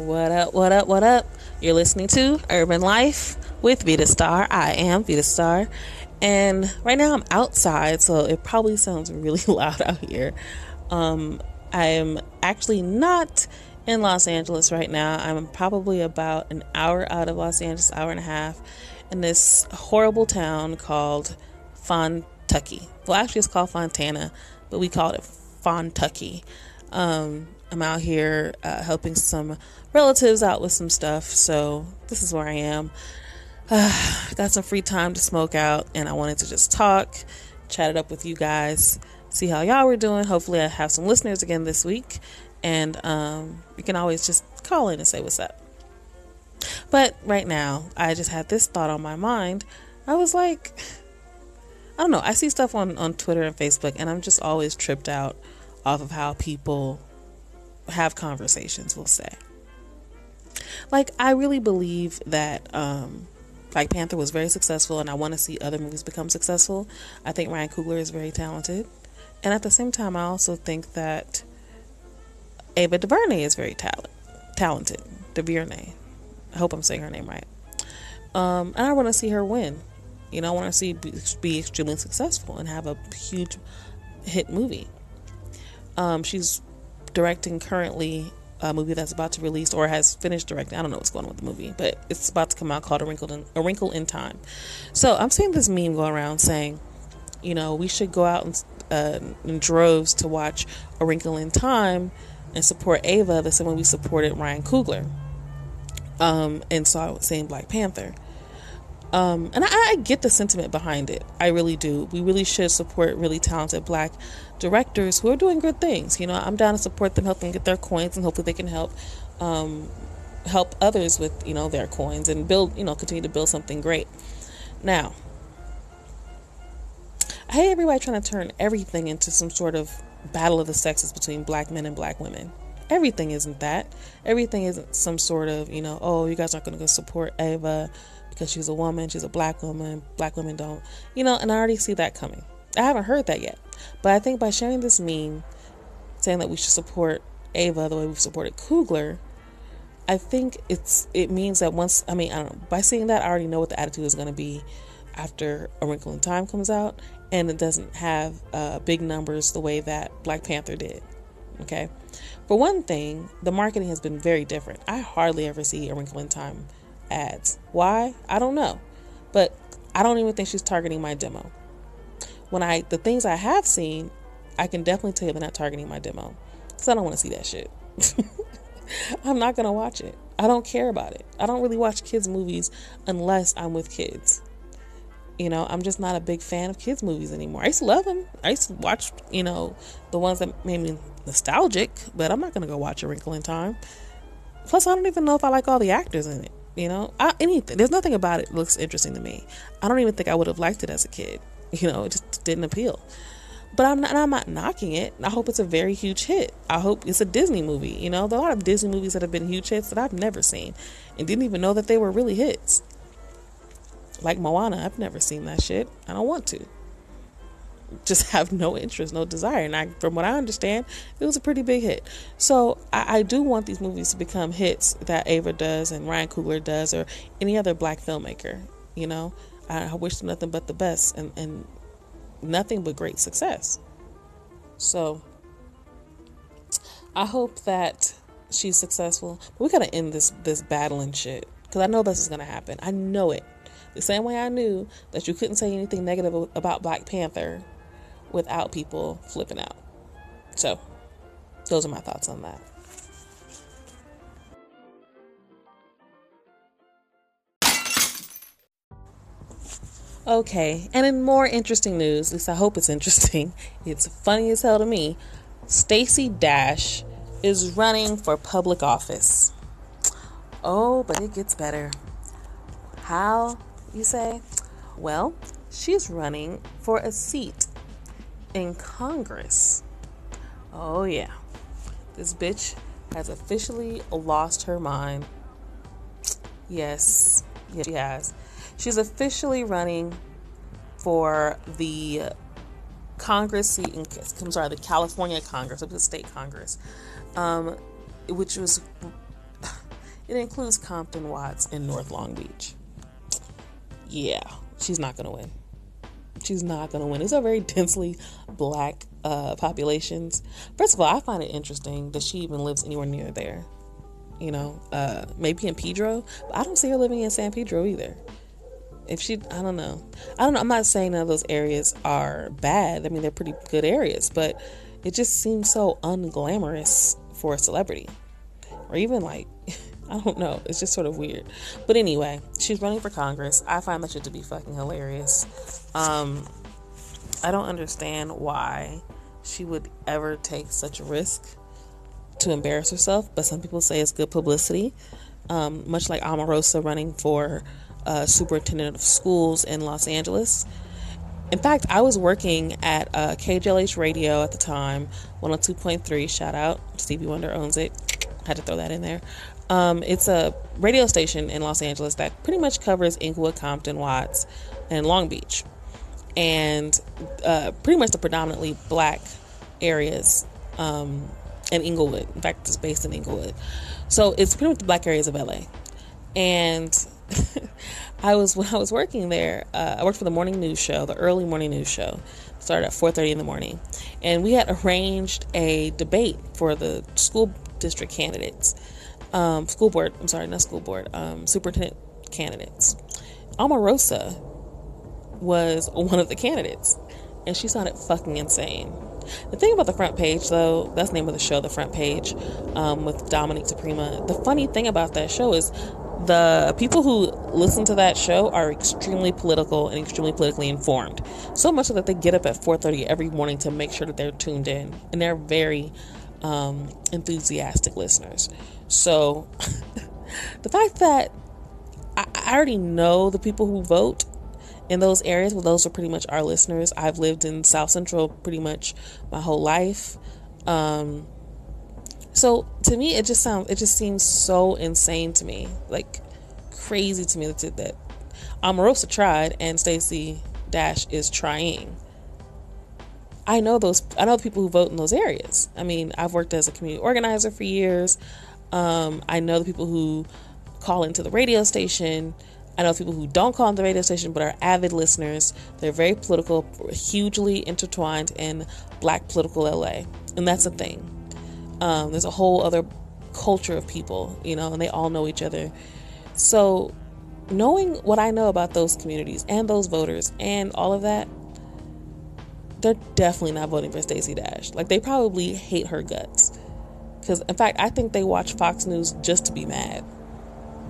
What up, what up, what up? You're listening to Herban Life with Vida Starr. I am Vida Starr. And right now I'm outside, so it probably sounds really loud out here. Um, I am actually not in Los Angeles right now. I'm probably about an hour out of Los Angeles, hour and a half, in this horrible town called Fontucky. Well, actually, it's called Fontana, but we call it Fontucky. Um, I'm out here uh, helping some relatives out with some stuff, so this is where I am. Uh, got some free time to smoke out, and I wanted to just talk, chat it up with you guys, see how y'all were doing. Hopefully, I have some listeners again this week, and um, you can always just call in and say what's up. But right now, I just had this thought on my mind. I was like, I don't know. I see stuff on, on Twitter and Facebook, and I'm just always tripped out off of how people have conversations, we'll say. Like, I really believe that um, Black Panther was very successful, and I want to see other movies become successful. I think Ryan Coogler is very talented. And at the same time, I also think that Ava DuVernay is very talent, talented. DuVernay. I hope I'm saying her name right. Um, and I want to see her win. You know, I want to see be, be extremely successful and have a huge hit movie. Um, she's directing currently a movie that's about to release or has finished directing. I don't know what's going on with the movie, but it's about to come out called A Wrinkle in, A Wrinkle in Time. So I'm seeing this meme go around saying, you know, we should go out and, uh, in droves to watch A Wrinkle in Time and support Ava the same way we supported Ryan Coogler um, and saw saying Black Panther. Um, and I, I, get the sentiment behind it. I really do. We really should support really talented black directors who are doing good things. You know, I'm down to support them, help them get their coins, and hopefully they can help um, help others with you know their coins and build you know continue to build something great. Now, I hate everybody trying to turn everything into some sort of battle of the sexes between black men and black women. Everything isn't that. Everything isn't some sort of you know oh you guys aren't going to go support Ava because she's a woman, she's a black woman, black women don't, you know, and I already see that coming. I haven't heard that yet. But I think by sharing this meme, saying that we should support Ava the way we've supported Coogler, I think it's it means that once I mean I don't know by seeing that I already know what the attitude is going to be after A Wrinkle in Time comes out, and it doesn't have uh, big numbers the way that Black Panther did. Okay, for one thing, the marketing has been very different. I hardly ever see A Wrinkle in Time ads. Why? I don't know. But I don't even think she's targeting my demo. When I the things I have seen, I can definitely tell they're not targeting my demo. Cuz I don't want to see that shit. I'm not to watch it. I don't care about it. I don't really watch kids movies unless I'm with kids. You know, I'm just not a big fan of kids movies anymore. I used to love them. I used to watch, you know, the ones that made me nostalgic, but I'm not to go watch A Wrinkle in Time. Plus, I don't even know if I like all the actors in it. You know, I, anything. There's nothing about it looks interesting to me. I don't even think I would have liked it as a kid. You know, it just didn't appeal. But I'm not, I'm not knocking it. I hope it's a very huge hit. I hope it's a Disney movie. You know, there are a lot of Disney movies that have been huge hits that I've never seen and didn't even know that they were really hits. Like Moana, I've never seen that shit. I don't want to just have no interest, no desire. And I, from what I understand, it was a pretty big hit. So I, I, do want these movies to become hits that Ava does and Ryan Coogler does or any other black filmmaker. You know, I, wish them nothing but the best and, and nothing but great success. So I hope that she's successful. But we gotta end this this battling shit because I know this is gonna happen. I know it. The same way I knew that you couldn't say anything negative about Black Panther without people flipping out. So, those are my thoughts on that. Okay, and in more interesting news, at least I hope it's interesting, it's funny as hell to me. Stacey Dash is running for public office. Oh, but it gets better. How, you say? Well, she's running for a seat in Congress. Oh, yeah. This bitch has officially lost her mind. Yes, yes, she has. She's officially running for the Congress seat in, I'm sorry, the California Congress, the state Congress, um, which was it includes Compton, Watts, in North Long Beach. Yeah, she's not going to win. She's not going to win. These are very densely black uh, populations. First of all, I find it interesting that she even lives anywhere near there. You know, uh, maybe in Pedro, but I don't see her living in San Pedro either. If she, I don't know. I don't know. I'm not saying that those areas are bad. I mean, they're pretty good areas, but it just seems so unglamorous for a celebrity. Or even like, I don't know. It's just sort of weird. But anyway, she's running for Congress. I find that shit to be fucking hilarious. Um, I don't understand why she would ever take such a risk to embarrass herself, but some people say it's good publicity. Um, much like Omarosa running for uh, superintendent of schools in Los Angeles. In fact, I was working at uh, KJLH Radio at the time, 102.3. Shout out, Stevie Wonder owns it. Had to throw that in there. Um, it's a radio station in Los Angeles that pretty much covers Inglewood, Compton, Watts, and Long Beach, and uh, pretty much the predominantly black areas um, in Inglewood. In fact, it's based in Inglewood, so it's pretty much the black areas of LA. And I was when I was working there. Uh, I worked for the morning news show, the early morning news show. Started at 4:30 in the morning, and we had arranged a debate for the school district candidates, um, school board. I'm sorry, not school board. Um, superintendent candidates. Omarosa was one of the candidates, and she sounded fucking insane. The thing about the front page, though, that's the name of the show, the front page, um, with Dominique DiPrima. The funny thing about that show is the people who listen to that show are extremely political and extremely politically informed. So much so that they get up at 4:30 every morning to make sure that they're tuned in, and they're very um, enthusiastic listeners. So the fact that I, I already know the people who vote in those areas, well, those are pretty much our listeners. I've lived in South Central pretty much my whole life. Um, so to me, it just sounds, it just seems so insane to me, like crazy to me that that Omarosa tried and Stacey Dash is trying. I know those. I know the people who vote in those areas. I mean, I've worked as a community organizer for years. Um, I know the people who call into the radio station. I know people who don't call into the radio station but are avid listeners. They're very political, hugely intertwined in black political LA. And that's a thing. Um, there's a whole other culture of people, you know, and they all know each other. So, knowing what I know about those communities and those voters and all of that, they're definitely not voting for Stacey Dash. Like, they probably hate her guts. Because, in fact, I think they watch Fox News just to be mad.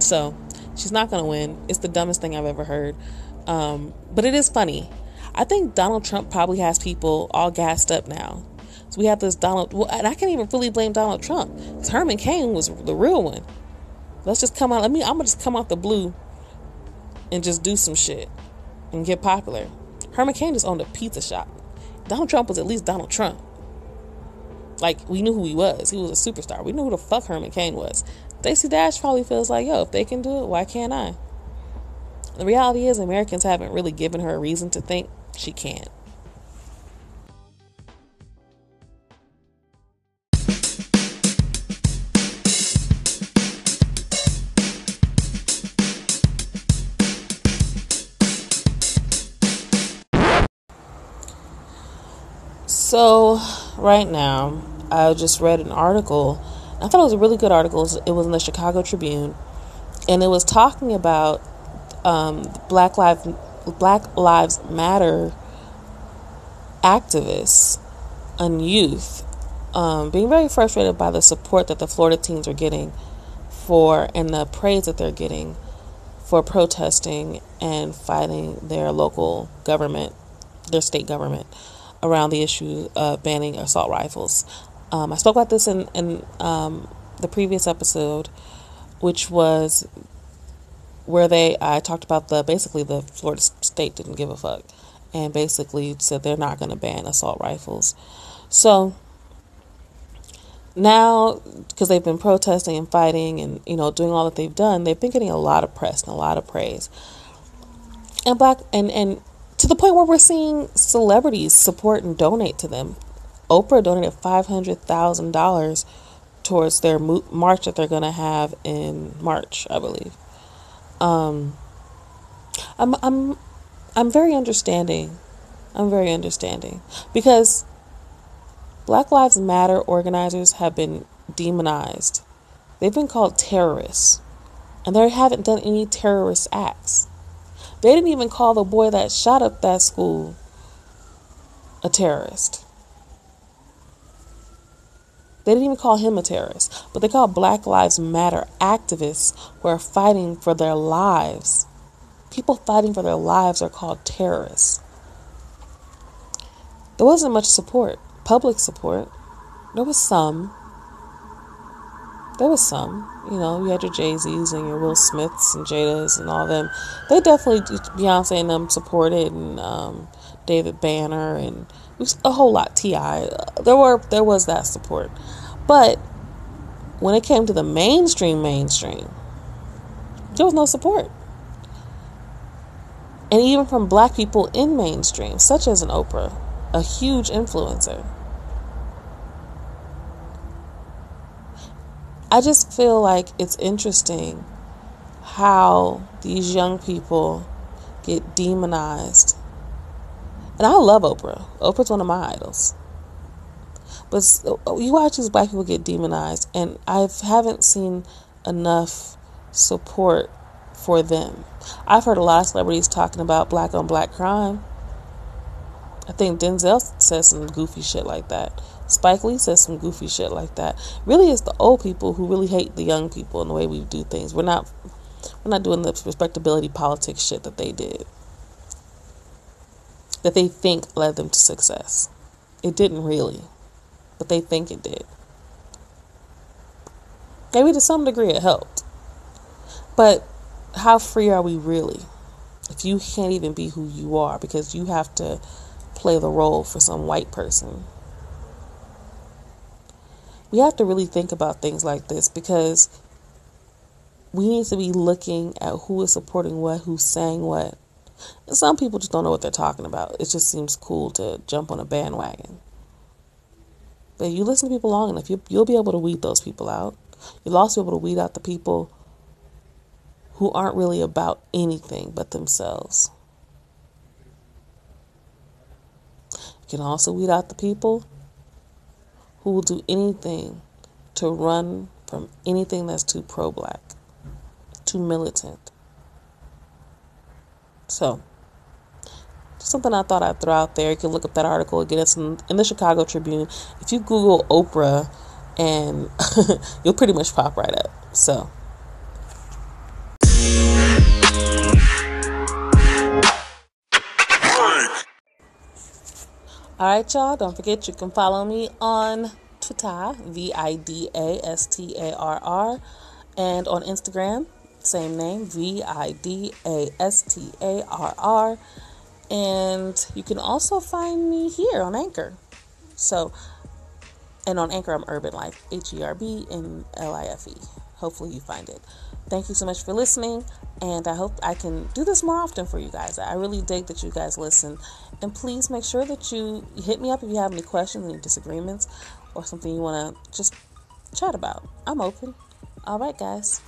So, she's not to win. It's the dumbest thing I've ever heard. Um, but it is funny. I think Donald Trump probably has people all gassed up now so we have this Donald, well, and I can't even fully blame Donald Trump. Because Herman Cain was the real one. Let's just come out. Let me. I'm gonna just come out the blue and just do some shit and get popular. Herman Cain just owned a pizza shop. Donald Trump was at least Donald Trump. Like we knew who he was. He was a superstar. We knew who the fuck Herman Cain was. Stacey Dash probably feels like, yo, if they can do it, why can't I? The reality is, Americans haven't really given her a reason to think she can't. So, right now, I just read an article. I thought it was a really good article. It was in the Chicago Tribune, and it was talking about um, Black Lives Black Lives Matter activists and youth um, being very frustrated by the support that the Florida teens are getting for and the praise that they're getting for protesting and fighting their local government, their state government around the issue of banning assault rifles. Um, I spoke about this in, in um, the previous episode, which was where they I talked about the basically the Florida state didn't give a fuck and basically said they're not going to ban assault rifles. So now because they've been protesting and fighting and you know doing all that they've done, they've been getting a lot of press and a lot of praise. And black and and to the point where we're seeing celebrities support and donate to them. Oprah donated $500,000 towards their march that they're going to have in March, I believe. Um, I'm I'm I'm very understanding. I'm very understanding because Black Lives Matter organizers have been demonized. They've been called terrorists, and they haven't done any terrorist acts. They didn't even call the boy that shot up that school a terrorist. They didn't even call him a terrorist, but they called Black Lives Matter activists who are fighting for their lives. People fighting for their lives are called terrorists. There wasn't much support, public support. There was some. There was some. You know, you had your Jay Z's and your Will Smiths and Jada's and all them. They definitely, Beyonce and them supported, and um, David Banner and a whole lot. T.I. There were there was that support, but when it came to the mainstream, mainstream, there was no support. And even from black people in mainstream, such as an Oprah, a huge influencer. I just feel like it's interesting how these young people get demonized. And I love Oprah. Oprah's one of my idols. But oh, you watch these black people get demonized, and I haven't seen enough support for them. I've heard a lot of celebrities talking about black on black crime. I think Denzel says some goofy shit like that. Spike Lee says some goofy shit like that. Really, it's the old people who really hate the young people and the way we do things. We're not, we're not doing the respectability politics shit that they did. That they think led them to success. It didn't really but they think it did. Maybe to some degree it helped. But how free are we really? If you can't even be who you are because you have to play the role for some white person. We have to really think about things like this because we need to be looking at who is supporting what, who's saying what. And some people just don't know what they're talking about. It just seems cool to jump on a bandwagon. But you listen to people long enough, you, you'll be able to weed those people out. You'll also be able to weed out the people who aren't really about anything but themselves. You can also weed out the people who will do anything to run from anything that's too pro black, too militant. So, just something I thought I'd throw out there. You can look up that article again. It's in, in the Chicago Tribune. If you Google Oprah, and you'll pretty much pop right up. So. All right, y'all. Don't forget you can follow me on Twitter, V I D A S T A R R, and on Instagram, same name, V I D A S T A R R. And you can also find me here on Anchor. So, and on Anchor, I'm Herban Life, H E R B and L I F E. Hopefully, you find it. Thank you so much for listening, and I hope I can do this more often for you guys. I really dig that you guys listen, and please make sure that you hit me up if you have any questions, any disagreements, or something you want to just chat about. I'm open. All right, guys.